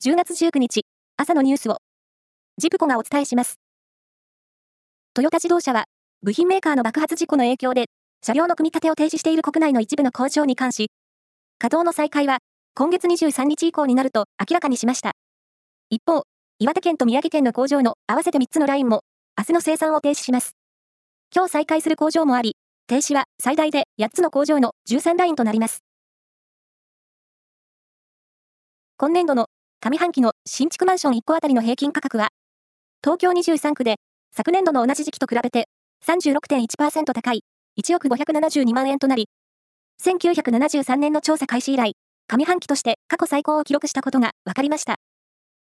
10月19日、朝のニュースを、ジプコがお伝えします。トヨタ自動車は、部品メーカーの爆発事故の影響で、車両の組み立てを停止している国内の一部の工場に関し、稼働の再開は、今月23日以降になると明らかにしました。一方、岩手県と宮城県の工場の合わせて3つのラインも、明日の生産を停止します。今日再開する工場もあり、停止は最大で8つの工場の13ラインとなります。今年度の上半期の新築マンション1戸当たりの平均価格は、東京23区で昨年度の同じ時期と比べて36.1%高い1億572万円となり、1973年の調査開始以来、上半期として過去最高を記録したことが分かりました。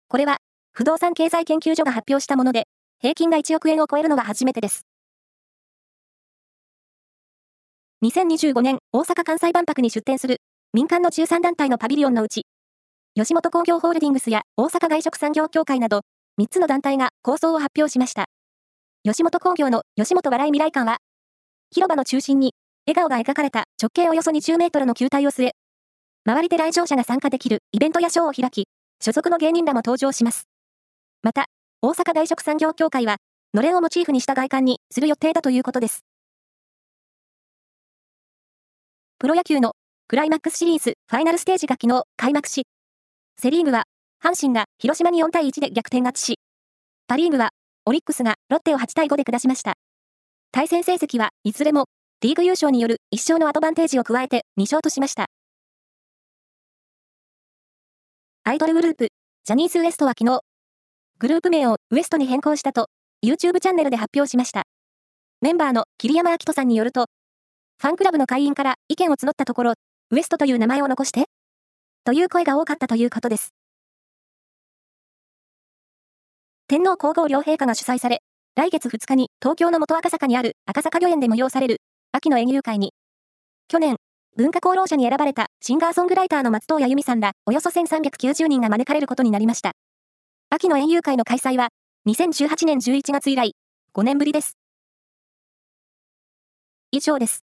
これは、不動産経済研究所が発表したもので、平均が1億円を超えるのは初めてです。2025年大阪・関西万博に出展する民間の13団体のパビリオンのうち、吉本興業ホールディングスや大阪外食産業協会など、3つの団体が構想を発表しました。吉本興業の吉本笑い未来館は、広場の中心に、笑顔が描かれた直径およそ20メートルの球体を据え、周りで来場者が参加できるイベントやショーを開き、所属の芸人らも登場します。また、大阪外食産業協会は、のれんをモチーフにした外観にする予定だということです。プロ野球のクライマックスシリーズファイナルステージが昨日開幕し、セリーグは、阪神が広島に4対1で逆転勝ちし、パリーグは、オリックスがロッテを8対5で下しました。対戦成績はいずれも、リーグ優勝による1勝のアドバンテージを加えて2勝としました。アイドルグループ、ジャニーズ WEST は昨日、グループ名を WEST に変更したと、YouTube チャンネルで発表しました。メンバーの桐山明人さんによると、ファンクラブの会員から意見を募ったところ、WEST という名前を残してという声が多かったということです。天皇皇后両陛下が主催され、来月2日に東京の元赤坂にある赤坂御苑で催される秋の園遊会に、去年、文化功労者に選ばれたシンガーソングライターの松任谷由実さんらおよそ1390人が招かれることになりました。秋の園遊会の開催は2018年11月以来5年ぶりです。以上です。